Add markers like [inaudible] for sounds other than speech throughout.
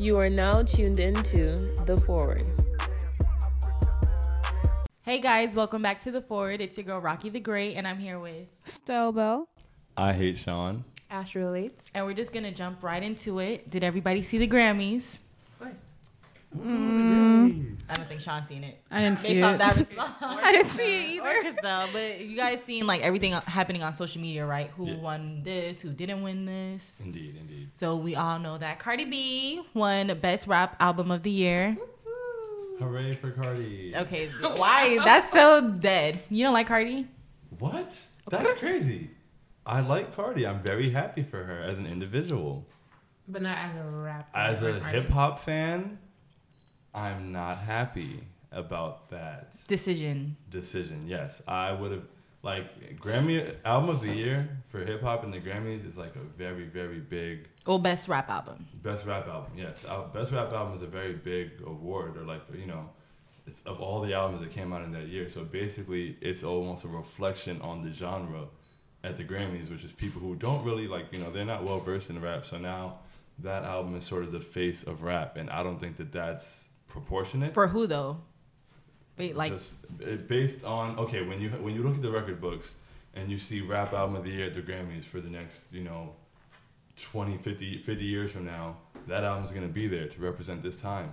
You are now tuned into The Forward. Hey guys, welcome back to The Forward. It's your girl Rocky the Great, and I'm here with. Style Bell. I hate Shaun. Ash relates. And we're just gonna jump right into it. Did everybody see the Grammys? Of course. Mm. I don't think Shaun's seen it. I didn't see it. that [laughs] response. I didn't see it either. Christelle, but you guys seen like everything happening on social media, right? Who Yeah. won this? Who didn't win this? Indeed, indeed. So we all know that Cardi B won Best Rap Album of the Year. Hooray for Cardi. Okay, why? That's so dead. You don't like Cardi? What? That's crazy. I like Cardi. I'm very happy for her as an individual. But not as a rapper. As a hip hop fan, I'm not happy about that Decision. decision. Yes, I would have like Grammy album of the year for hip hop and the Grammys is like a very very big Well, Best Rap Album. Best rap album, yes. Best rap album is a very big award, or like you know, it's of all the albums that came out in that year. So basically, it's almost a reflection on the genre at the Grammys, which is people who don't really like you know they're not well versed in rap. So now that album is sort of the face of rap, and I don't think that that's proportionate. For who though? Wait, like just it, based on okay when you when you look at the record books and you see rap album of the year at the Grammys for the next you know 20 50 50 years from now that album's going to be there to represent this time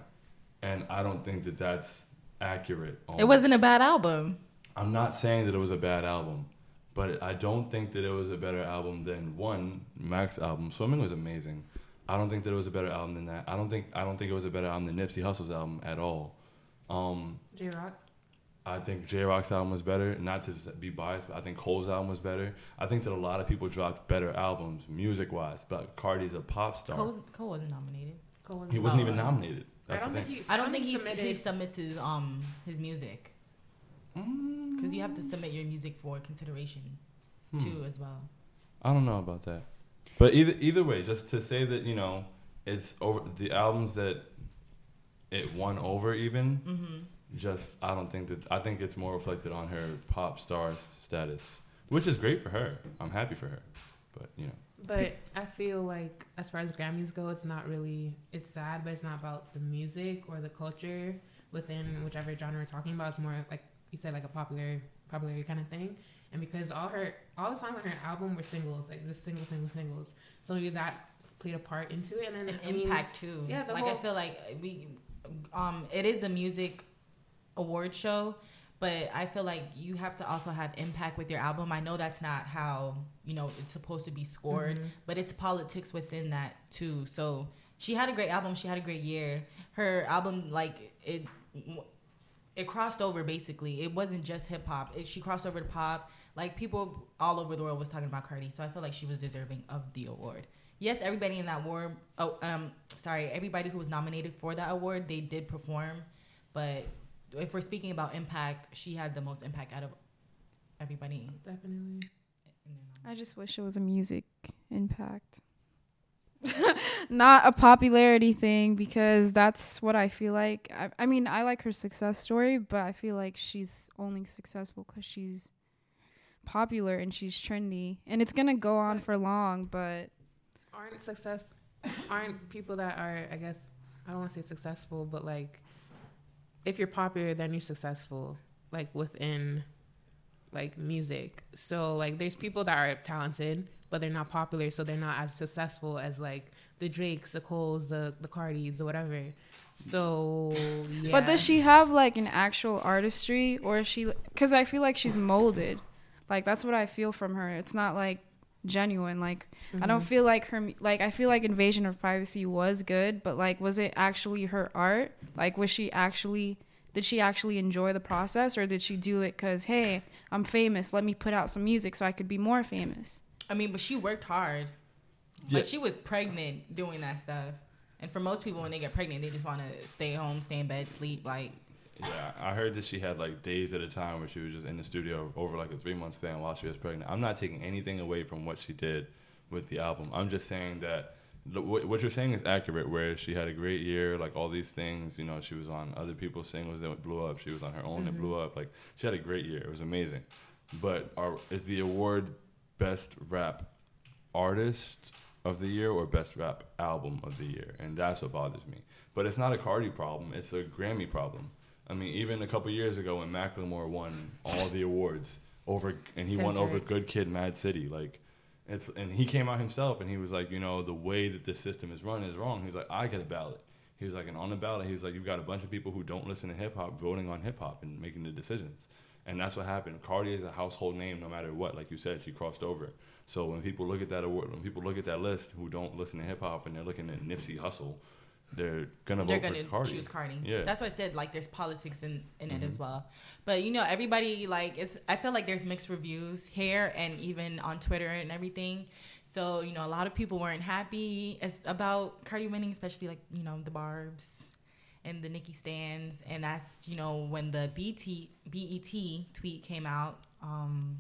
and I don't think that that's accurate it wasn't a bad album. I'm not saying that it was a bad album but I don't think that it was a better album than one Max album Swimming was amazing I don't think that it was a better album than that I don't think I don't think it was a better album than Nipsey Hussle's album at all um Jay Rock. I think Jay Rock's album was better. Not to be biased, but I think Cole's album was better. I think that a lot of people dropped better albums music wise, but Cardi's a pop star. Cole, Cole wasn't nominated. Cole wasn't he wasn't even nominated. I don't the think he. I don't think he submitted. he submits his um his music because you have to submit your music for consideration Hmm. too as well. I don't know about that. But either either way, just to say that you know it's over the albums that it won over even. Mm-hmm. Just I don't think that I think it's more reflected on her pop star status, which is great for her. I'm happy for her, but you know. But I feel like as far as Grammys go, it's not really. It's sad, but it's not about the music or the culture within whichever genre we're talking about. It's more like you said, like a popular, popularity kind of thing. And because all her, all the songs on her album were singles, like just single, single, singles. So maybe that played a part into it. And then An I mean, impact too. yeah, the like whole- I feel like we um it is a music award show. But I feel like you have to also have impact with your album. I know that's not how you know it's supposed to be scored, Mhm. but it's politics within that too. So she had a great album. She had a great year. Her album, like it, it crossed over basically. It wasn't just hip hop. She crossed over to pop. Like people all over the world was talking about Cardi. So I feel like she was deserving of the award. Yes, everybody in that award. Oh, um, sorry, everybody who was nominated for that award, they did perform. But if we're speaking about impact, she had the most impact out of everybody. definitely. I just wish it was a music impact. [laughs] Not a popularity thing because that's what I feel like. I, I mean, I like her success story, but I feel like she's only successful because she's popular and she's trendy. And it's to go on for long, but aren't success aren't people that are I guess I don't want to say successful, but like if you're popular then you're successful like within like music. So like there's people that are talented but they're not popular so they're not as successful as like the Drakes, the Coles, the the Cardis or whatever. So yeah. But does she have like an actual artistry or is she cuz I feel like she's molded. Like that's what I feel from her. It's not like genuine like I don't mm-hmm. feel like her like I feel like Invasion of Privacy was good, but like was it actually her art? Like was she actually did she actually enjoy the process or did she do it cuz hey, I'm famous, let me put out some music so I could be more famous? I mean, but she worked hard. Yeah. Like she was pregnant doing that stuff. And for most people, when they get pregnant, they just want to stay home, stay in bed, sleep. Like Yeah, I heard that she had like days at a time where she was just in the studio over like a three month span while she was pregnant. I'm not taking anything away from what she did with the album. I'm just saying that what you're saying is accurate. Where she had a great year, like all these things. You know, she was on other people's singles that blew up. She was on her own that blew mm-hmm. up. Like she had a great year. It was amazing. But are, is the award best rap artist of the year or best rap album of the year, and that's what bothers me. But it's not a Cardi problem; it's a Grammy problem. I mean, even a couple years ago when Macklemore won all the awards over, and he won over Good Kid, Mad City, like. It's, and he came out himself and he was like, you know, the way that this system is run is wrong. He's like, I get a ballot. He was like, and on the ballot, he was like, you've got a bunch of people who don't listen to hip hop voting on hip hop and making the decisions. And that's what happened. Cardi is a household name no matter what. Like you said, she crossed over. So when people look at that award, when people look at that list who don't listen to hip hop and they're looking at Nipsey Hussle, they're gonna they're vote gonna for Cardi. choose Cardi. Yeah. that's why I said like there's politics in, in it Mhm. as well. But you know, everybody like it's. I feel like there's mixed reviews here and even on Twitter and everything. So you know, a lot of people weren't happy as, about Cardi winning, especially like you know the Barb's and the Nicki stands, and that's you know when the BT BET tweet came out. Um,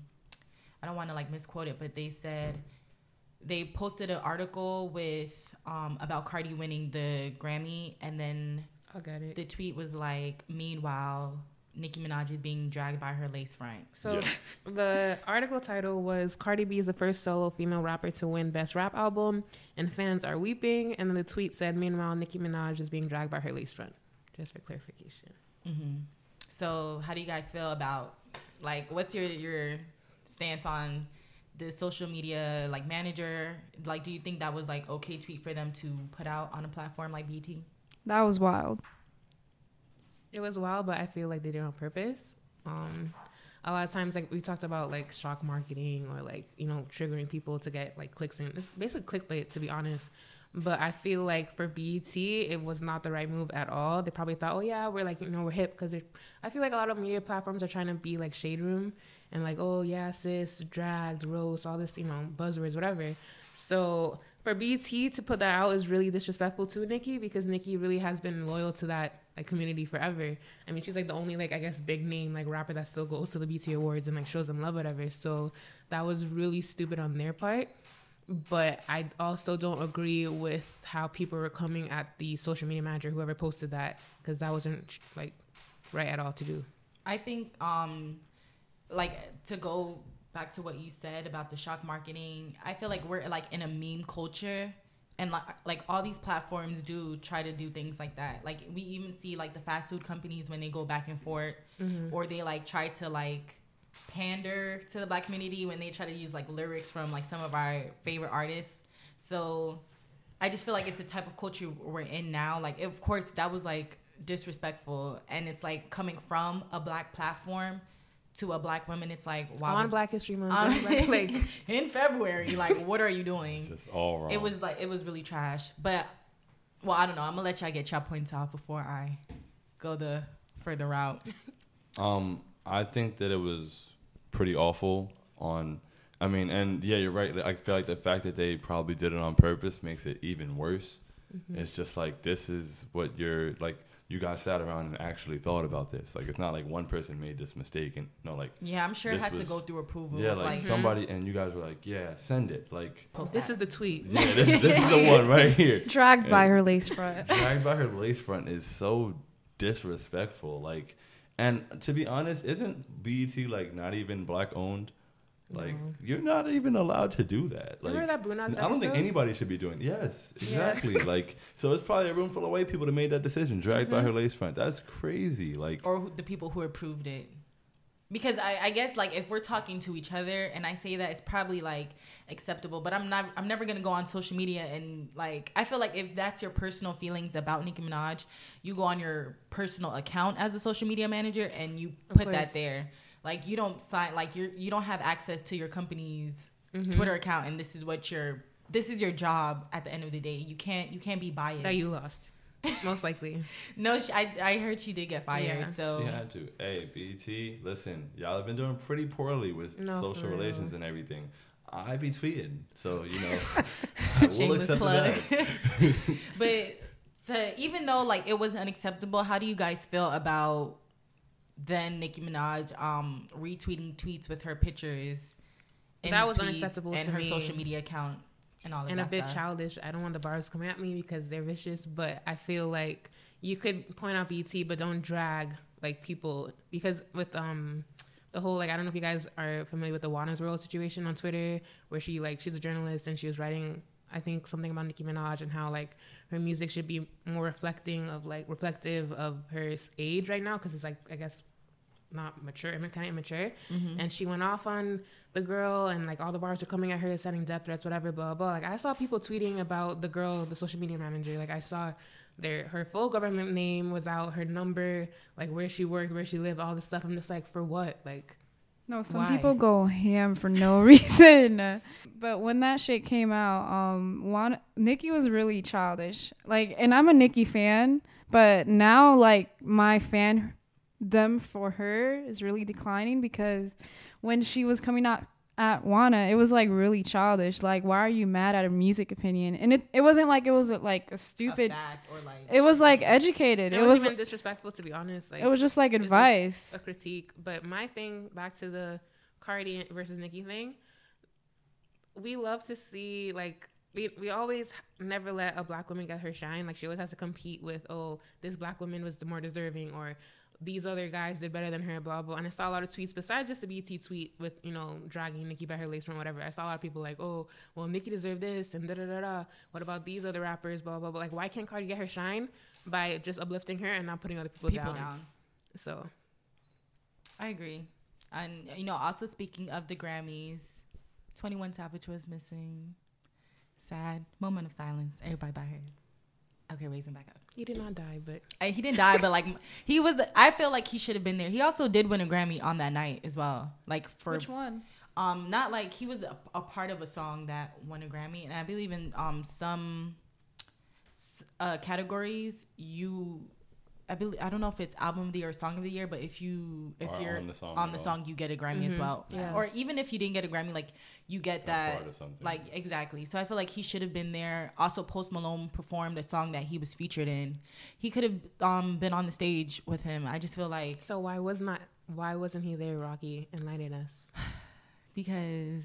I don't want to like misquote it, but they said they posted an article with um, about Cardi winning the Grammy, and then I'll get it. the tweet was like, "Meanwhile, Nicki Minaj is being dragged by her lace front." So Yeah. the article title was Cardi B is the first solo female rapper to win Best Rap Album, and fans are weeping. And then the tweet said, "Meanwhile, Nicki Minaj is being dragged by her lace front." Just for clarification. hmm So, how do you guys feel about like what's your your stance on the social media like manager? Like, do you think that was like okay tweet for them to put out on a platform like BET? That was wild. It was wild, but I feel like they did it on purpose. Um, a lot of times, like we talked about, like shock marketing or like you know triggering people to get like clicks in. It's basically clickbait, to be honest. But I feel like for BET, it was not the right move at all. They probably thought, oh yeah, we're like you know we're hip because I feel like a lot of media platforms are trying to be like shade room and like oh yeah sis dragged roast all this you know buzzwords whatever. So for BET to put that out is really disrespectful to Nicki because Nicki really has been loyal to that like community forever. I mean, she's like the only like I guess big name like rapper that still goes to the BET Awards and like shows them love whatever. So that was really stupid on their part. But I also don't agree with how people were coming at the social media manager, whoever posted that, because that wasn't like right at all to do. I think um like to go back to what you said about the shock marketing, I feel like we're like in a meme culture and like like all these platforms do try to do things like that. Like we even see like the fast food companies when they go back and forth mm-hmm. or they like try to like pander to the black community when they try to use like lyrics from like some of our favorite artists. So I just feel like it's the type of culture we're in now. Like, of course, that was like disrespectful, and it's like coming from a black platform to a black woman. It's like, why on would- Black History Month, Um, just like, like in February? Like, what are you doing? Just all wrong. It was like it was really trash. But well, I don't know. I'm gonna let y'all get y'all points off before I go the further route. [laughs] Um, I think that it was pretty awful. On, I mean, and yeah, you're right. I feel like the fact that they probably did it on purpose makes it even worse. Mm-hmm. It's just like this is what you're like. You guys sat around and actually thought about this. Like it's not like one person made this mistake and no, like Yeah, I'm sure it had was- to go through approval. yeah, It's like, like, somebody and you guys were like, yeah, send it. Like post this that. is the tweet. yeah, this, this is the one right here. [laughs] Dragged by her lace front. [laughs] dragged by her lace front is so disrespectful. Like, and to be honest, isn't BET like not even black owned? Like, No. you're not even allowed to do that. Like, Remember that Boondocks I don't think anybody should be doing. Yes, Yeah. exactly. [laughs] like, so it's probably a room full of white people that made that decision, dragged by Mhm. her lace front. That's crazy. Like, or the people who approved it. Because I, I guess like if we're talking to each other and I say that it's probably like acceptable, but I'm not I'm never gonna go on social media and like I feel like if that's your personal feelings about Nicki Minaj, you go on your personal account as a social media manager and you Of put course. that there. Like you don't sign like you're you don't have access to your company's Mhm. Twitter account and this is what your this is your job at the end of the day. You can't you can't be biased. that you lost, most likely. [laughs] No, she, I I heard she did get fired. Yeah. So she had to. Hey, BET, listen, y'all have been doing pretty poorly with No, social relations and everything. I be tweeting, so you know, [laughs] I will accept plug. that. [laughs] but to, even though like it was unacceptable, how do you guys feel about then Nicki Minaj um retweeting tweets with her pictures? That was unacceptable and to her me. social media accounts and all and a bit stuff. childish. I don't want the bars coming at me because they're vicious, but I feel like you could point out BET, but don't drag like people because with um the whole like I don't know if you guys are familiar with the Wanna's World situation on Twitter where she like she's a journalist and she was writing I think something about Nicki Minaj and how like her music should be more reflecting of like reflective of her age right now because it's like I guess not mature, kind of immature. Mm-hmm. And she went off on the girl, and like all the bars were coming at her, sending death threats, whatever, blah blah. Like I saw people tweeting about the girl, the social media manager. Like I saw their her full government name was out, her number, like where she worked, where she lived, all this stuff. I'm just like, for what? Like No, some Why? people go ham for no [laughs] reason. But when that shit came out, um, Juan, Nicki was really childish. Like, and I'm a Nicki fan, but now like my fan, fandom for her is really declining because when she was coming out at Wanna, it was like really childish. Like, why are you mad at a music opinion? And it, it wasn't like it was like a stupid. fact or like It was like educated. it, It, was was. even disrespectful to be honest. Like It was just like it's just advice. a critique. But my thing back to the Cardi versus Nicki thing, we love to see like we we always never let a black woman get her shine. Like she always has to compete with oh this black woman was the more deserving or these other guys did better than her, blah blah. And I saw a lot of tweets besides just the BET tweet with you know dragging Nicki by her lace front, whatever. I saw a lot of people like, oh, well, Nicki deserved this, and da da da da. What about these other rappers, blah blah blah. Like, why can't Cardi get her shine by just uplifting her and not putting other people, people down? down. So I agree. And you know, also speaking of the Grammys, Twenty One Savage was missing. Sad moment of silence. Everybody by heads. Okay, raising back up. He did not die, but Uh, he didn't die, but like he was. I feel like he should have been there. He also did win a Grammy on that night as well. Like for Which one? um, not like he was a, a part of a song that won a Grammy, and I believe in um some uh, categories you. I believe I don't know if it's album of the year or song of the year, but if you if Or you're on the song on the song, you get a Grammy as Mhm. well. Yeah. Or even if you didn't get a Grammy, like you get A that part of something. like exactly. So I feel like he should have been there. Also, Post Malone performed a song that he was featured in. He could have um been on the stage with him. I just feel like so why was not why wasn't he there, Rocky, enlighten us? [sighs] because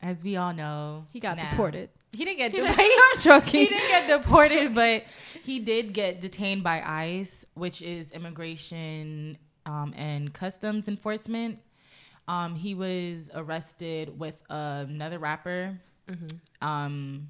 as we all know, He got now- deported. He didn't get I'm [laughs] deported. joking. he didn't get deported, [laughs] but he did get detained by ICE, which is Immigration um, and Customs Enforcement. Um, he was arrested with another rapper. Mm-hmm. Um,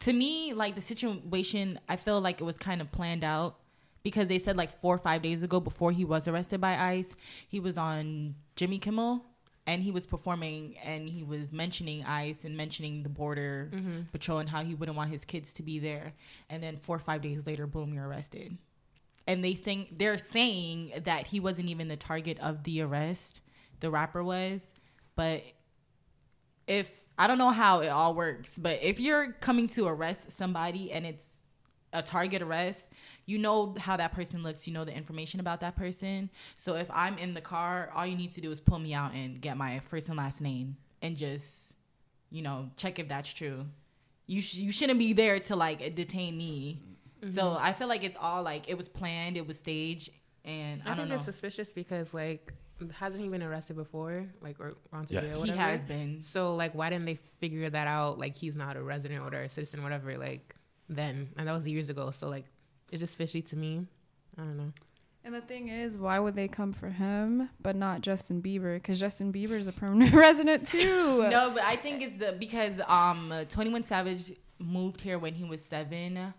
to me, like the situation, I feel like it was kind of planned out because they said like four or five days ago, before he was arrested by ICE, he was on Jimmy Kimmel and he was performing and he was mentioning ICE and mentioning the border Mm-hmm. patrol and how he wouldn't want his kids to be there. And then four or five days later, boom, you're arrested. And they saying they're saying that he wasn't even the target of the arrest, the rapper was, but if I don't know how it all works, but if you're coming to arrest somebody and it's a target arrest, you know how that person looks, you know the information about that person. So if I'm in the car, all you need to do is pull me out and get my first and last name and just, you know, check if that's true. You sh- you shouldn't be there to like detain me. So mm-hmm. I feel like it's all like it was planned, it was staged, and I, I, don't think know. it's suspicious because like hasn't he been arrested before? Like or gone to Yes. jail, he whatever. has been. So like, why didn't they figure that out? Like he's not a resident or a citizen, whatever. Like then, and that was years ago. So like, it's just fishy to me. I don't know. And the thing is, why would they come for him but not Justin Bieber? Because Justin Bieber is a permanent [laughs] resident too. no, but I think it's the because um Twenty One Savage moved here when he was seven.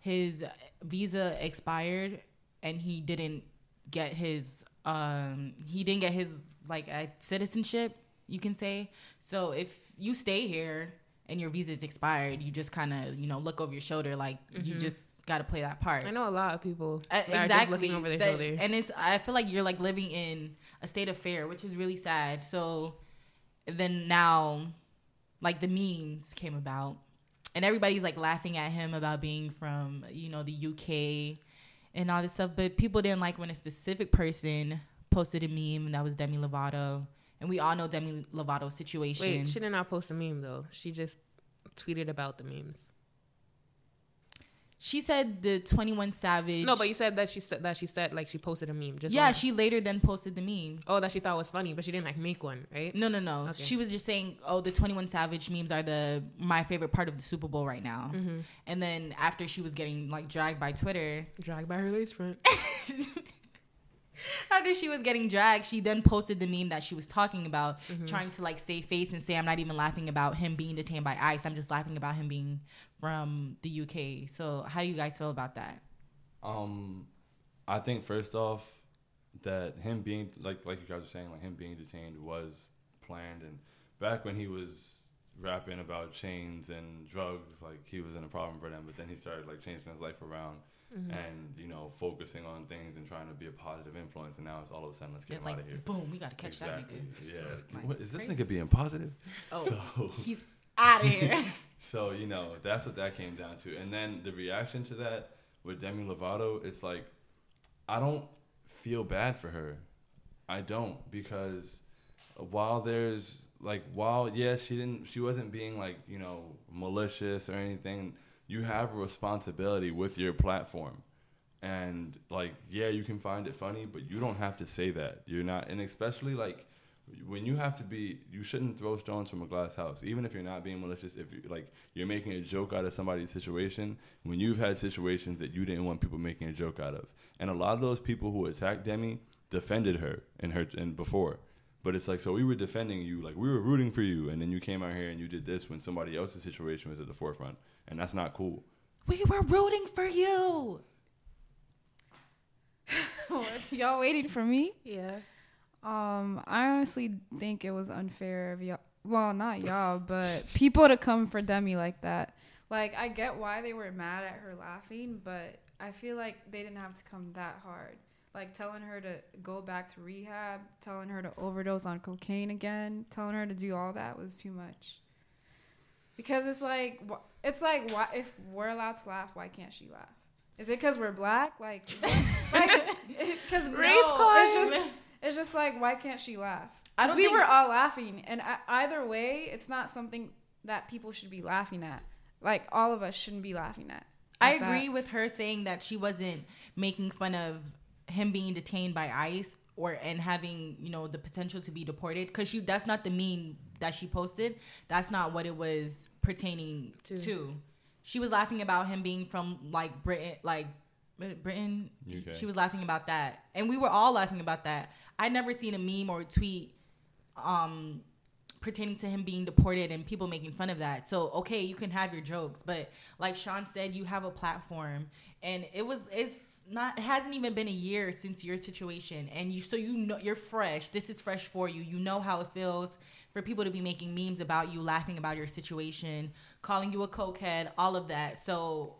His visa expired, and he didn't get his um he didn't get his like uh, citizenship. You can say so if you stay here and your visa is expired, you just kind of you know look over your shoulder like you Mhm. just got to play that part. I know a lot of people Uh, just looking over their That- shoulder. and it's i feel like you're like living in a state of fear which is really sad so then now like the memes came about and everybody's like laughing at him about being from you know the uk and all this stuff but people didn't like when a specific person posted a meme and that was demi lovato and we all know demi lovato's situation Wait, she did not post a meme though. She just tweeted about the memes. she said the 21 savage No, but you said that she said that she said like she posted a meme. Just yeah one. she later then posted the meme Oh, that she thought was funny, but she didn't like make one, right? No, no, no. Okay. She was just saying, "Oh, the Twenty One Savage memes are the my favorite part of the Super Bowl right now." Mm-hmm. And then after she was getting like dragged by Twitter, Dragged by her lace front. [laughs] [laughs] after she was getting dragged, she then posted the meme that she was talking about, Mm-hmm. trying to like save face and say, "I'm not even laughing about him being detained by ICE. I'm just laughing about him being from the UK." So, how do you guys feel about that? Um, I think first off, that him being like like you guys were saying, like him being detained was planned, and back when he was rapping about chains and drugs, like he was in a problem for them. But then he started like changing his life around. Mm-hmm. And you know, focusing on things and trying to be a positive influence, and now it's all of a sudden let's get It's him like, out of here. boom, we gotta catch exactly. that nigga. Yeah. [laughs] Like, what, is this nigga being positive? [laughs] Oh, So [laughs] he's out of here. So you know that's what that came down to, and then the reaction to that with Demi Lovato, it's like I don't feel bad for her. I don't because while there's like while yeah she didn't she wasn't being like you know malicious or anything. You have a responsibility with your platform, and like yeah you can find it funny, but you don't have to say that. You're not, and especially like when you have to be you shouldn't throw stones from a glass house. Even if you're not being malicious if you like you're making a joke out of somebody's situation when you've had situations that you didn't want people making a joke out of. And a lot of those people who attacked demi defended her in her and before but it's like so we were defending you like we were rooting for you and then you came out here and you did this when somebody else's situation was at the forefront and that's not cool we were rooting for you. [laughs] Y'all waiting for me? Yeah. Um, I honestly think it was unfair of y'all. Well, not y'all, but people to come for Demi like that. Like, I get why they were mad at her laughing, but I feel like they didn't have to come that hard. Like telling her to go back to rehab, telling her to overdose on cocaine again, telling her to do all that was too much. Because it's like, it's like, why if we're allowed to laugh, why can't she laugh? Is it because we're black? Like, [laughs] like, because Race no. It's just, it's just like, why can't she laugh? We were all laughing, and I, either way, it's not something that people should be laughing at. Like all of us shouldn't be laughing at. I at that. agree with her saying that she wasn't making fun of him being detained by ICE or and having you know the potential to be deported because she that's not the meme that she posted. That's not what it was pertaining To. to. She was laughing about him being from like Britain, like Britain. UK. She was laughing about that, and we were all laughing about that. I'd never seen a meme or a tweet um pertaining to him being deported and people making fun of that. So okay, you can have your jokes, but like Shaun said, you have a platform, and it was it's not it hasn't even been a year since your situation, and you so you know you're fresh. This is fresh for you. You know how it feels for people to be making memes about you, laughing about your situation, calling you a cokehead, all of that. So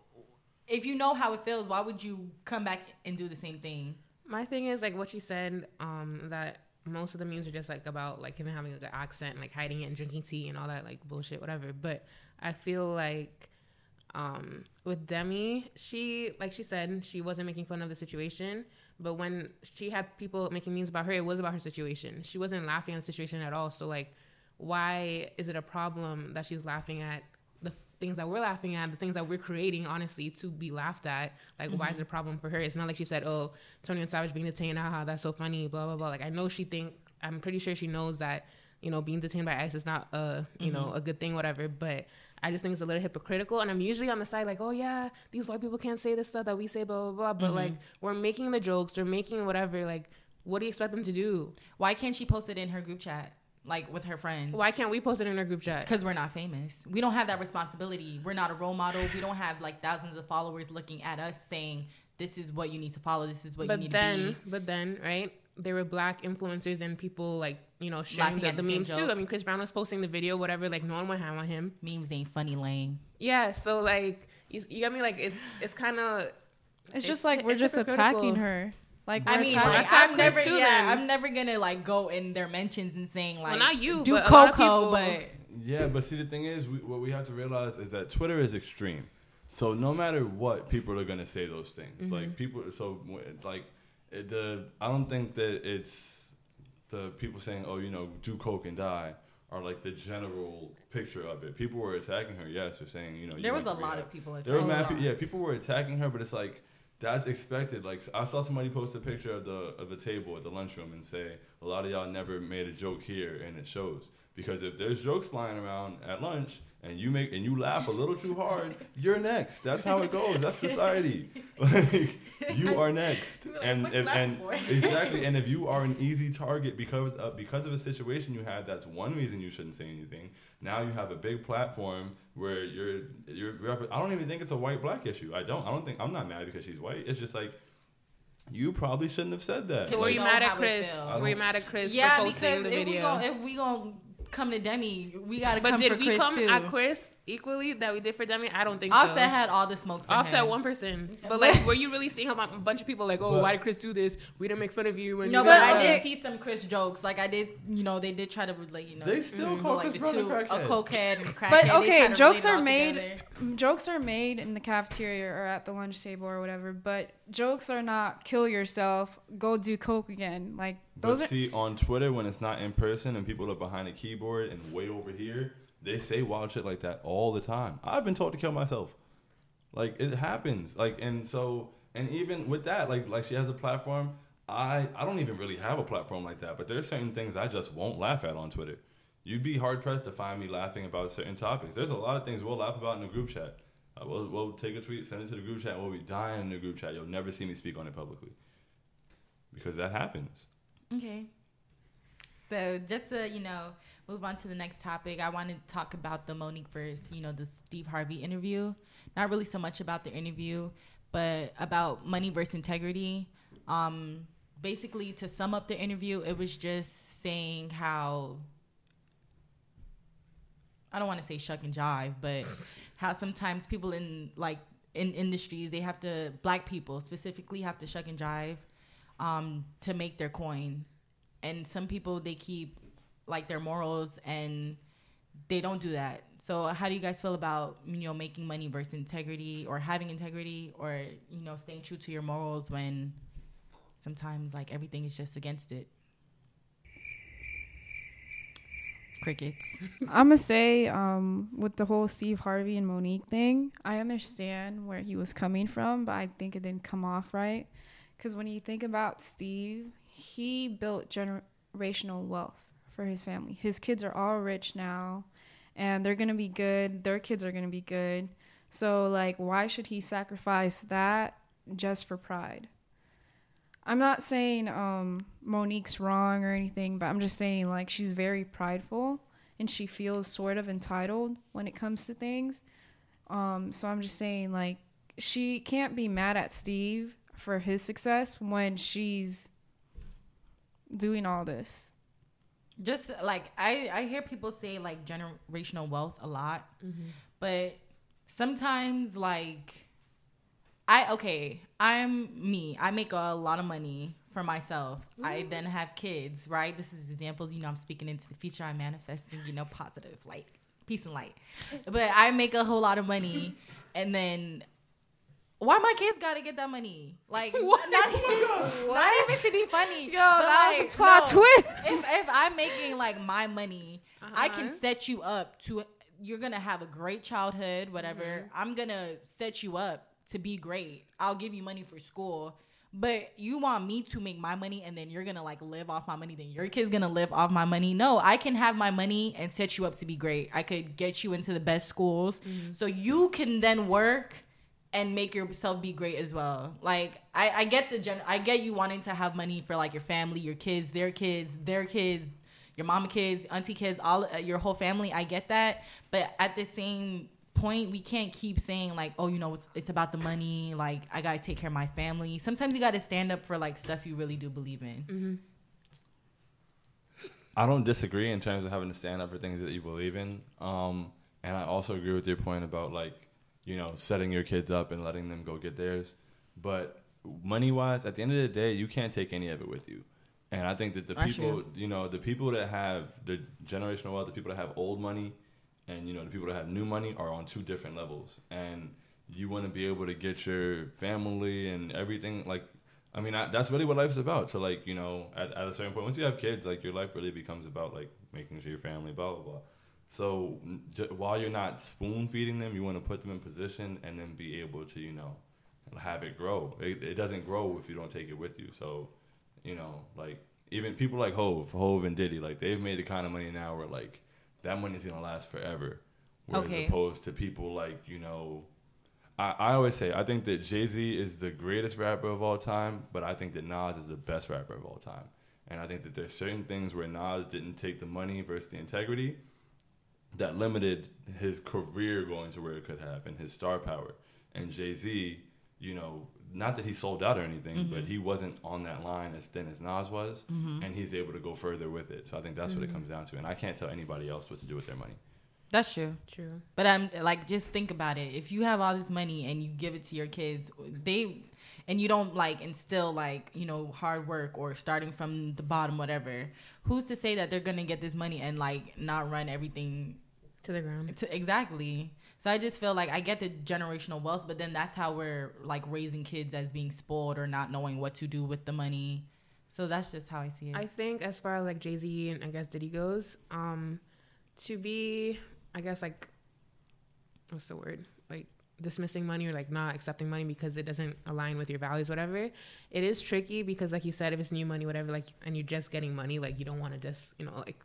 if you know how it feels, why would you come back and do the same thing? My thing is like what you said, um, that most of the memes are just like about like him having a good accent, and, like hiding it and drinking tea and all that like bullshit, whatever. But I feel like um, with Demi, she like she said she wasn't making fun of the situation, but when she had people making memes about her, it was about her situation. She wasn't laughing at the situation at all. So like, why is it a problem that she's laughing at the things that we're laughing at, the things that we're creating, honestly, to be laughed at? Like, why is mm-hmm. it a problem for her? It's not like she said, "Oh, Twenty One Savage being detained, haha, that's so funny," blah blah blah. Like, I know she think, I'm pretty sure she knows that you know being detained by ICE is not a you mm-hmm. know a good thing, whatever. But I just think it's a little hypocritical, and I'm usually on the side like, "Oh yeah, these white people can't say this stuff that we say, blah blah blah." But like, mm-hmm. we're making the jokes, we're making whatever. Like, what do you expect them to do? Why can't she post it in her group chat, like with her friends? Why can't we post it in our group chat? Because we're not famous. We don't have that responsibility. We're not a role model. We don't have like thousands of followers looking at us saying, this is what you need to follow. This is what you need then to be. but then right there were black influencers and people like you know sharing the, at the the same memes too i mean chris brown was posting the video whatever like no one went ham on him Memes ain't funny, lame. yeah so like you, you got me like it's it's kind of It's, It's- just like we're just attacking her. Like I we're mean, attacking- like, attack I'm never, too, yeah, then. I'm never gonna like go in their mentions and saying like, not you, do but a lot of Coco, people- but Yeah, but see, the thing is, we, what we have to realize is that Twitter is extreme. So no matter what, people are gonna say those things. Like mm-hmm. people, so like it, the I don't think that it's the people saying, "Oh, you know, do coke and die," are like the general picture of it. People were attacking her. Yes, they're saying, you know, you there was a lot rehab. of people. There were attacking mad pe- yeah, people were attacking her, but it's like that's expected. Like I saw somebody post a picture of the of the table at the lunchroom and say a lot of y'all never made a joke here, and it shows Because if there's jokes flying around at lunch and you make and you laugh a little too hard, you're next. That's how it goes. That's society. [laughs] Like you are next. And if, and exactly. And if you are an easy target because of, because of a situation you had, that's one reason you shouldn't say anything. Now you have a big platform where you're you're. I don't even think it's a white black issue. I don't. I don't think I'm not mad because she's white. It's just like you probably shouldn't have said that. Okay, Were you mad at Chris? feels. Were you mad at Chris yeah, for because posting the if we video? gon' if we gonna come to Demi, we gotta but come did for we Chris come too. at Chris equally that we did for Demi? I don't think Offset so. had all the smoke. For Offset one person, but like, were you really seeing how a bunch of people like, oh, But- why did Chris do this? We didn't make fun of you. When No, you but did I that." did see some Chris jokes. Like I did, you know, they did try to relate. You know, They still mhm, call like Chris the Brown a two, crackhead. cokehead and crackhead. But okay, jokes are made. together. Jokes are made in the cafeteria or at the lunch table or whatever. But jokes are not kill yourself, go do coke again. Like those but are. see, on Twitter, when it's not in person and people are behind a keyboard and way over here, they say wild shit like that all the time. I've been told to kill myself. Like it happens. Like and so and even with that, like like she has a platform. I I don't even really have a platform like that. But there's certain things I just won't laugh at on Twitter. You'd be hard pressed to find me laughing about certain topics. There's a lot of things we'll laugh about in the group chat. Uh, we'll, we'll take a tweet, send it to the group chat, and we'll be dying in the group chat. You'll never see me speak on it publicly because that happens. Okay. So just to you know move on to the next topic, I want to talk about the Mo'Nique verse. You know the Steve Harvey interview. Not really so much about the interview, but about money versus integrity. Um, basically, to sum up the interview, it was just saying how I don't want to say shuck and jive, but [laughs] how sometimes people in like in industries they have to black people specifically have to shuck and jive um, to make their coin, and some people they keep like their morals and they don't do that. So how do you guys feel about you know making money versus integrity or having integrity or you know staying true to your morals when sometimes like everything is just against it? Crickets. [laughs] I'm gonna say, um, with the whole Steve Harvey and Mo'Nique thing, I understand where he was coming from, but I think it didn't come off right. Because when you think about Steve, he built generational wealth for his family. His kids are all rich now, and they're gonna be good. Their kids are gonna be good. So, like, why should he sacrifice that just for pride? I'm not saying um, Mo'Nique's wrong or anything, but I'm just saying like she's very prideful and she feels sort of entitled when it comes to things. Um, so I'm just saying like she can't be mad at Steve for his success when she's doing all this. Just like I, I hear people say like generational wealth a lot mm-hmm. but sometimes like i okay i'm me. I make a lot of money for myself. I mm-hmm. then have kids right? This is examples you know i'm speaking into the future. I'm manifesting you know positive like peace and light. But i make a whole lot of money and then why my kids gotta get that money like [laughs] not even, not even to be funny Yo, that was a plot no twist. if, if I'm making like my money, I can Uh-huh. set you up to you're gonna have a great childhood, whatever. Mm-hmm. I'm gonna set you up to be great. I'll give you money for school. But you want me to make my money and then you're gonna like live off my money, then your kid's gonna live off my money. No, I can have my money and set you up to be great. I could get you into the best schools. Mm-hmm. So you can then work and make yourself be great as well. Like I, I get the gen I get you wanting to have money for like your family, your kids, their kids, their kids, your mama kids, auntie kids, all uh, your whole family. I get that, but at the same point, we can't keep saying like, oh, you know, it's it's about the money. Like I gotta take care of my family. Sometimes you gotta stand up for like stuff you really do believe in. I don't disagree in terms of having to stand up for things that you believe in. Um, and I also agree with your point about like, you know, setting your kids up and letting them go get theirs. But money wise, at the end of the day, you can't take any of it with you. And I think that the people, you know, the people that have the generational wealth, the people that have old money, and you know, the people that have new money are on two different levels. And you want to be able to get your family and everything like I mean, I, that's really what life's about. So, like, you know, at, at a certain point, once you have kids, like, your life really becomes about, like, making sure your family, blah, blah, blah. So, j- while you're not spoon feeding them, you want to put them in position and then be able to, you know, have it grow. It, it doesn't grow if you don't take it with you. So, you know, like, even people like Hov, Hov and Diddy, like, they've made the kind of money now where, like, that money's gonna last forever. Whereas Okay. opposed to people like you know, I, I always say I think that Jay Z is the greatest rapper of all time, but I think that Nas is the best rapper of all time. And I think that there's certain things where Nas didn't take the money versus the integrity that limited his career going to where it could have and his star power. And Jay Z, you know, not that he sold out or anything, but mm-hmm. he wasn't on that line as thin as Nas was, mm-hmm. and he's able to go further with it. So I think that's what it mm-hmm. comes down to. And I can't tell anybody else what to do with their money. That's true. True. But I'm like, just think about it. If you have all this money and you give it to your kids, they and you don't like instill like you know hard work or starting from the bottom, whatever. Who's to say that they're gonna get this money and like not run everything To the ground. to, exactly? So I just feel like I get the generational wealth, but then that's how we're like raising kids as being spoiled or not knowing what to do with the money. So that's just how I see it. I think as far as like Jay Z and I guess Diddy goes, um, to be, I guess like, what's the word? Dismissing money or like not accepting money because it doesn't align with your values, whatever. It is tricky because like you said, if it's new money, whatever, like, and you're just getting money, like you don't want to just, you know, like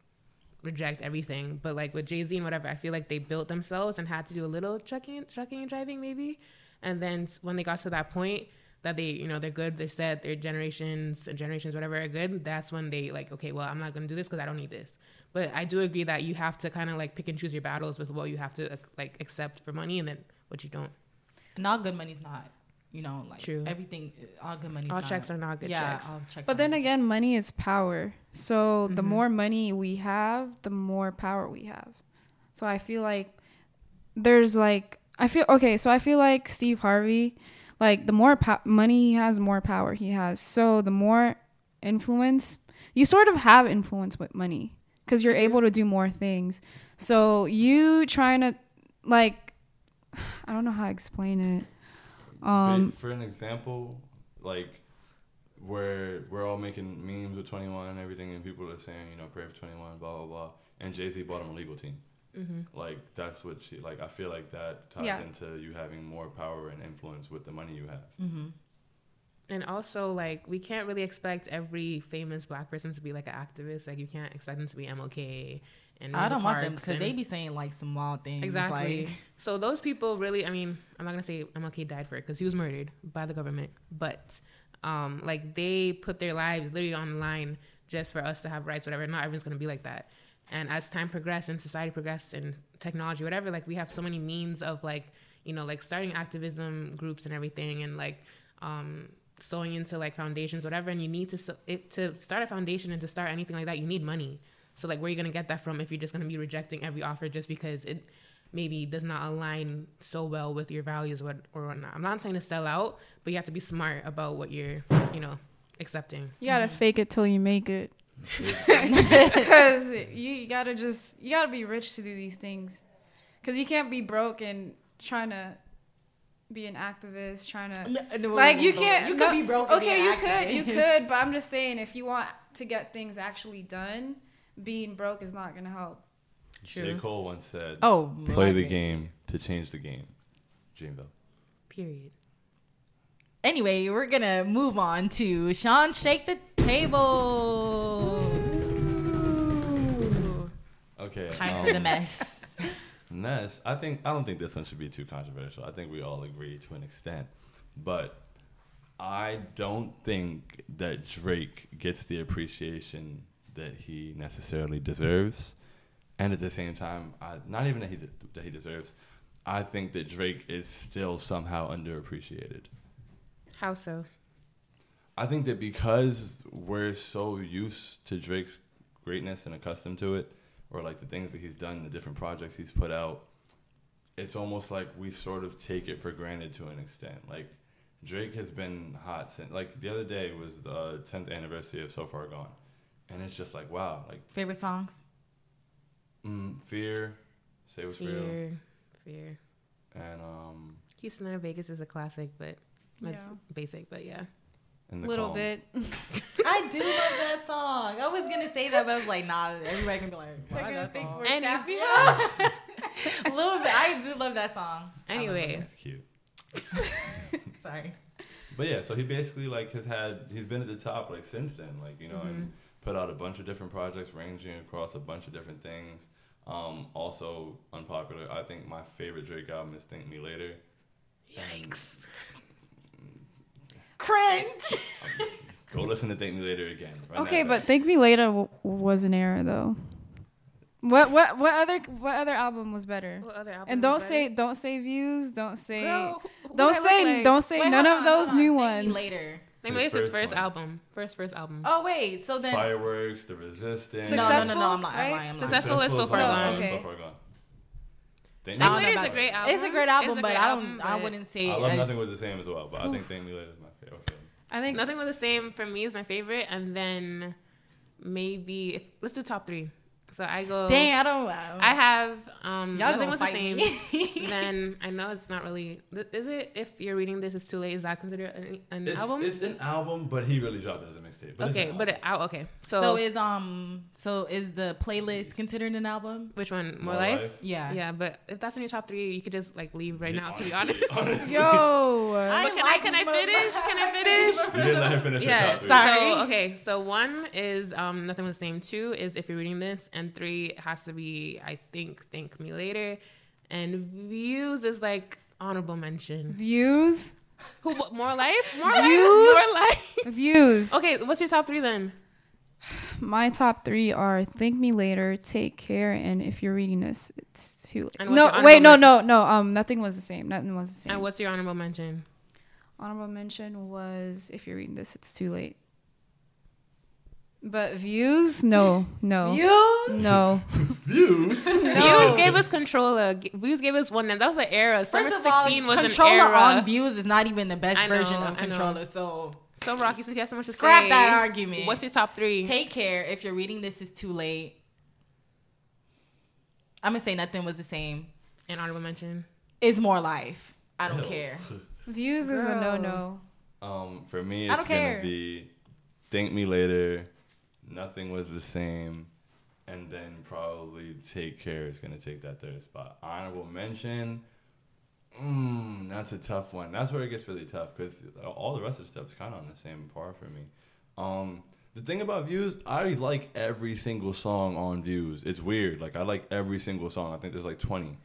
reject everything. But like with Jay Z and whatever, I feel like they built themselves and had to do a little trucking, trucking and driving maybe. And then when they got to that point that they, you know, they're good, they're set, their generations and generations, whatever, are good. That's when they like, okay, well, I'm not gonna do this because I don't need this. But I do agree that you have to kind of like pick and choose your battles with what you have to like accept for money and then what you don't. and all good money's not, you know, like True. everything. All good money. All not, checks are not good yeah, checks. all checks. But then not- again, money is power. So the Mhm. more money we have, the more power we have. So I feel like there's like I feel okay. So I feel like Steve Harvey, like the more po- money he has, more power he has. So the more influence you sort of have influence with money because you're able to do more things. So you trying to like [sighs] I don't know how to explain it. Um, for an example, like where we're all making memes with 21 and everything, and people are saying, you know, pray for 21, blah blah blah, and Jay Z bought him a legal team. hmm Like that's what she like. I feel like that ties Yeah. into you having more power and influence with the money you have. Mhm. And also, like, we can't really expect every famous black person to be like an activist. Like, you can't expect them to be MLK and I don't want them because they be saying like some wild things. Exactly. Like, so those people really, I mean, I'm not gonna say MLK died for it because he was murdered by the government, but um, like they put their lives literally on the line just for us to have rights, whatever. Not everyone's gonna be like that. And as time progressed and society progressed and technology, whatever, like we have so many means of like, you know, like starting activism groups and everything, and like um, sewing into like foundations, whatever. And you need to it to start a foundation and to start anything like that, you need money. So like, where are you gonna get that from if you're just gonna be rejecting every offer just because it maybe does not align so well with your values or, or whatnot? I'm not saying to sell out, but you have to be smart about what you're, you know, accepting. You gotta mm-hmm. fake it till you make it. [laughs] [laughs] Because you, you gotta just you gotta be rich to do these things. Because you can't be broke and trying to be an activist, trying to like you can't. You no- could be broke. and be Okay, an you could, you could. But I'm just saying, if you want to get things actually done, being broke is not gonna help. J. True. Cole once said, Oh, "Play the game to change the game." Dreamville. Period. Anyway, we're gonna move on to Shaun Shake the Table. Okay. Time um, for the mess. Ness, I think I don't think this one should be too controversial. I think we all agree to an extent, but I don't think that Drake gets the appreciation that he necessarily deserves, and at the same time, I, not even that he de- that he deserves. I think that Drake is still somehow underappreciated. How so? I think that because we're so used to Drake's greatness and accustomed to it, or like the things that he's done, the different projects he's put out, it's almost like we sort of take it for granted to an extent. Like Drake has been hot since like the other day was the 10th anniversary of So Far Gone, and it's just like wow, like Favorite songs? mm, Fear, Say What's Real, Fear, fear. and um, Houston and Vegas is a classic, but that's Yeah. basic. But yeah, and the little Calm. bit. [laughs] I do love that song. I was gonna say that, but I was like, nah. Everybody can be like, why They're gonna that think song? we're Any- sappy house. [laughs] A little bit. I do love that song. [laughs] Anyway. That's cute. sorry. But yeah, so he basically like has had he's been at the top like since then, like you know, and put out a bunch of different projects ranging across a bunch of different things. Um, also unpopular. I think my favorite Drake album is "Thank Me Later." Yikes. Cringe. Go listen to "Thank Me Later" again. Run Okay, that but. Thank Me Later w- was an error though. What what what other what other album was better? What other album And don't better? say don't say views. Don't say Girl, who- who don't say like? don't say Wait, none hold of those new Thank me ones. later. Name His Lace his first first one. album. First first album. Oh wait, so then fireworks, the resistance. no, no, no, no, I'm not. I'm right? lying. I'm lying. Successful is so far No, gone. okay. So far gone. Thank Name I don't know Later is a great album. It's a great album, It's a but great I don't. album, I wouldn't say. I love nothing was the same as well, but I think "Thank Me Later" is my favorite. Okay. I think Nothing was the same for me is my favorite, and then maybe if, let's do top three. So I go. Dang, I don't. I have um. Y'all nothing was the same. [laughs] then I know it's not really. Is it? If you're reading this, is too late. Is that considered an, an It's, album? it's an album, but he really dropped it as a mixtape. Okay, but it, out. Okay, so, so, is um. So is the playlist considered an album? which one? More, More life? Life? Yeah. Yeah, but if that's in your top three, you could just like leave right now. To be honest. honestly. [laughs] yo. I But can I can I finish? Can I finish? [laughs] You didn't let her finish her Yeah. top three. Sorry. So okay. So one is um nothing was the same. Two is if you're reading this, and three has to be I think thank me later, and views is like honorable mention. Views. Who what, more life? More life? Views? More life? [laughs] Views. Okay, what's your top three then? My top three are Thank Me Later, Take Care, and if you're reading this, it's too late. No, wait, no, no, no. Um, nothing was the same. Nothing was the same. And what's your honorable mention? Honorable mention was if you're reading this, it's too late. But views, no, no, You. no. [laughs] Views. [laughs] No. Views gave us Controlla. G- Views gave us one. And that was an era. Summer First of all, 16 was Controlla an era. on views is not even the best I know, version I of know. Controlla. So so Rocky, since you have so much to scrap say, that argument. What's your top three? Take care. If you're reading this, is too late. I'm gonna say nothing was the same. and honorable mention. Is more life. I don't Ew. care. [laughs] Views is a Girl. no no. Um, for me, I it's don't gonna care. be "Thank Me Later," "Nothing Was the Same," and then probably "Take Care" is gonna take that third spot. Honorable mention. Mm, that's a tough one. That's where it gets really tough because all the rest of the stuff's kind of on the same par for me. Um, the thing about views, I like every single song on views. It's weird. Like I like every single song. I think there's like 20.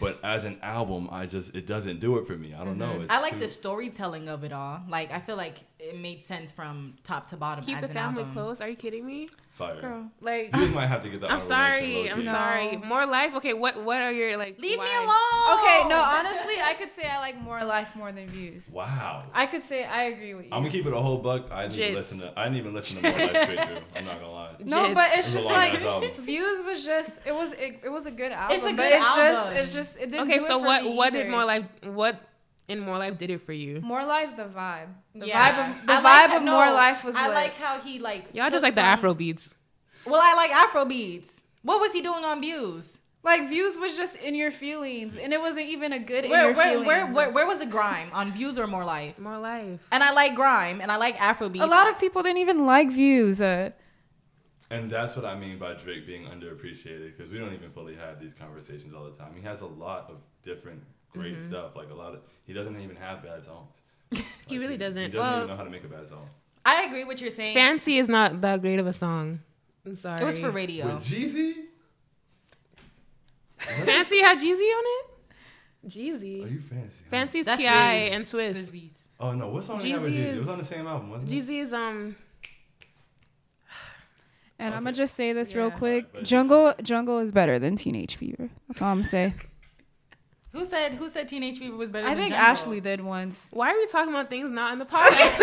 But as an album, I just it doesn't do it for me. I don't know. It's Mm-hmm. I like too- the storytelling of it all. Like I feel like it made sense from top to bottom. Keep as the an family album. close. Are you kidding me? Fire. Girl. Like, You might have to get the. I'm sorry. I'm. No. sorry. More life. Okay, what what are your like? Leave me alone. Okay, no, [laughs] honestly, I could say I like more life more than views. Wow. I could say I agree with you. I'm gonna keep it a whole buck. I didn't even Jits. listen to. I didn't even listen to more life straight through. I'm not gonna lie. [laughs] no, Jits. but it's It was just like views was just it was it, it was a good album. It's a but good it's just album. it's just it didn't Okay, do it so for what me what did more life? What in more life did it for you? More life, the vibe. The Yeah. vibe of the I vibe like of no, more life was I lit. like how he like. Y'all just like the Afro beats. Well, I like Afro beats. What was he doing on views? Like views was just in your feelings, and it wasn't even a good in Where your where, feelings. where where where was the grime on views or more life? More life. And I like grime and I like Afro beats. a lot of people didn't even like views. Uh, And that's what I mean by Drake being underappreciated because we don't even fully have these conversations all the time. He has a lot of different great Mm-hmm. stuff. Like a lot of he doesn't even have bad songs. [laughs] He Like, really doesn't. He doesn't Well- even know how to make a bad song. I agree with what you're saying. Fancy is not that great of a song. I'm sorry. it was for radio. With Jeezy. [laughs] Fancy had Jeezy on it. Jeezy. Are you fancy? huh? Fancy's T.I. Swizz. and Swiss. Swizz. Oh no, what song did he have with Jeezy Jeezy? It was on the same album, wasn't it? Jeezy is um. and I'm gonna just say this real quick: But- Jungle Jungle is better than Teenage Fever. That's all I'm saying. [laughs] Who said who said Teenage Fever was better I than think Jungle? Ashley did once. Why are we talking about things not in the [laughs] podcast?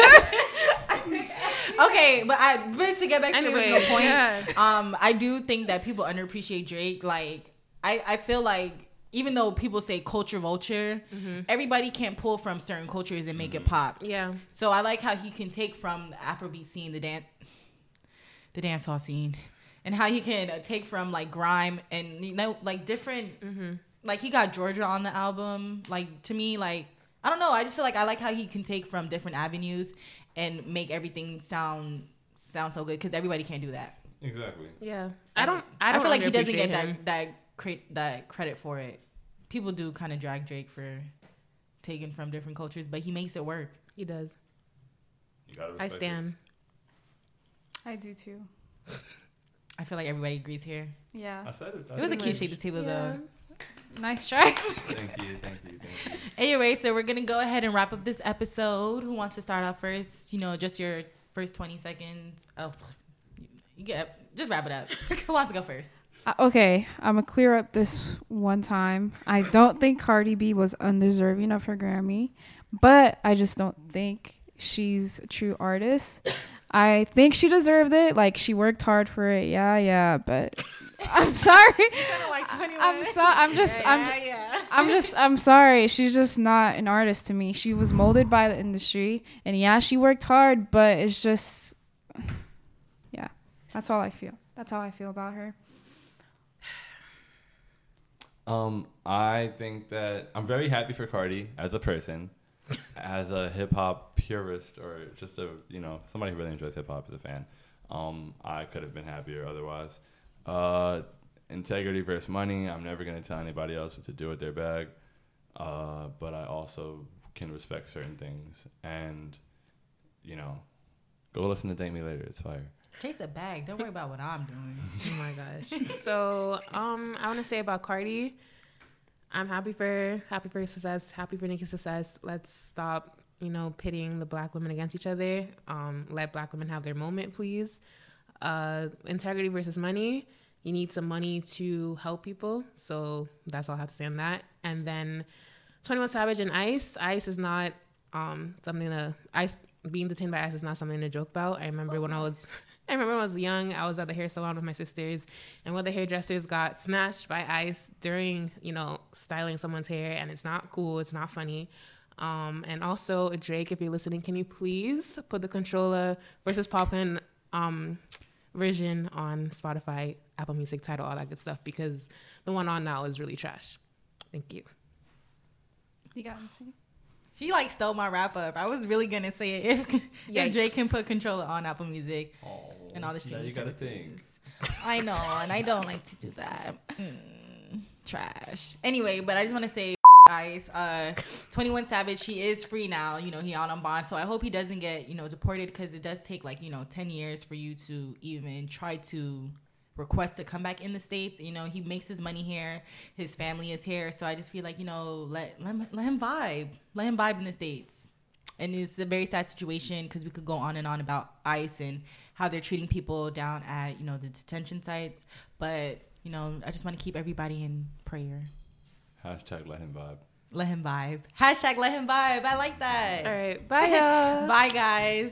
Okay, but I but to get back to the original point, yeah. um, I do think that people underappreciate Drake. Like, I I feel like even though people say culture vulture, Mm-hmm. everybody can't pull from certain cultures and make it pop. yeah. So I like how he can take from the Afrobeat scene, the dance, the dance hall scene, and how he can uh, take from like grime and you know like different. Mm-hmm. Like he got Jorja on the album. Like to me, like I don't know. I just feel like I like how he can take from different avenues and make everything sound sound so good because everybody can't do that. Exactly. Yeah. I don't. I don't feel like he doesn't get him. that that cre- that credit for it. People do kind of drag Drake for taking from different cultures, but he makes it work. He does. You gotta I respect it. stand. I do too. [laughs] I feel like everybody agrees here. Yeah. I said it. I It was a said cute shake the table Yeah. though. Nice try. Thank you, thank you, thank you. [laughs] Anyway, so we're gonna go ahead and wrap up this episode. Who wants to start off first? You know, just your first twenty seconds. Oh, you get just wrap it up. [laughs] Who wants to go first? Uh, okay, I'm gonna clear up this one time. I don't think Cardi B was undeserving of her Grammy, but I just don't think she's a true artist. I think she deserved it. Like she worked hard for it. Yeah, yeah, but [laughs] I'm sorry. I'm sorry. I'm just I'm I'm just I'm sorry. She's just not an artist to me. She was molded by the industry and yeah, she worked hard, but it's just [sighs] yeah. That's all I feel. That's how I feel about her. Um, I think that I'm very happy for Cardi as a person, as a hip hop purist, or just a you know somebody who really enjoys hip hop as a fan. Um, I could have been happier otherwise. Uh, integrity versus money. I'm never gonna tell anybody else what to do with their bag, uh, but I also can respect certain things, and you know, go listen to Thank Me Later. It's fire. Chase a bag. Don't worry about what I'm doing. [laughs] Oh my gosh. so, um, I want to say about Cardi. I'm happy for happy for her success, happy for Nicki's success. Let's stop, you know, pitting the black women against each other. Um, let black women have their moment, please. Uh, integrity versus money. You need some money to help people. So that's all I have to say on that. And then 21 Savage and ICE. ICE is not um, something to ICE being detained by ICE is not something to joke about. I remember when I was [laughs] I remember when I was young, I was at the hair salon with my sisters, and one of the hairdressers got snatched by ICE during, you know, styling someone's hair, and it's not cool, it's not funny. Um, and also, Drake, if you're listening, can you please put the Controlla versus Popcaan um, version on Spotify, Apple Music, Tidal, all that good stuff, because the one on now is really trash. Thank you. You got it. She like stole my wrap up. I was really gonna say it if, [laughs] if Drake can put Controlla on Apple Music Oh, and all the now streaming you gotta services. think. I know, and I don't like to do that. Mm, trash. Anyway, but I just want to say, guys, uh, Twenty One Savage, he is free now. You know, he out on bond, so I hope he doesn't get you know deported because it does take like you know ten years for you to even try to request to come back in the states. You know, he makes his money here, his family is here, so I just feel like you know let let let him vibe, let him vibe in the states. And it's a very sad situation because we could go on and on about ICE and how they're treating people down at you know the detention sites. But you know, I just want to keep everybody in prayer. Hashtag let him vibe. Let him vibe. Hashtag let him vibe. I like that. All right. Bye, y'all. [laughs] Bye, guys.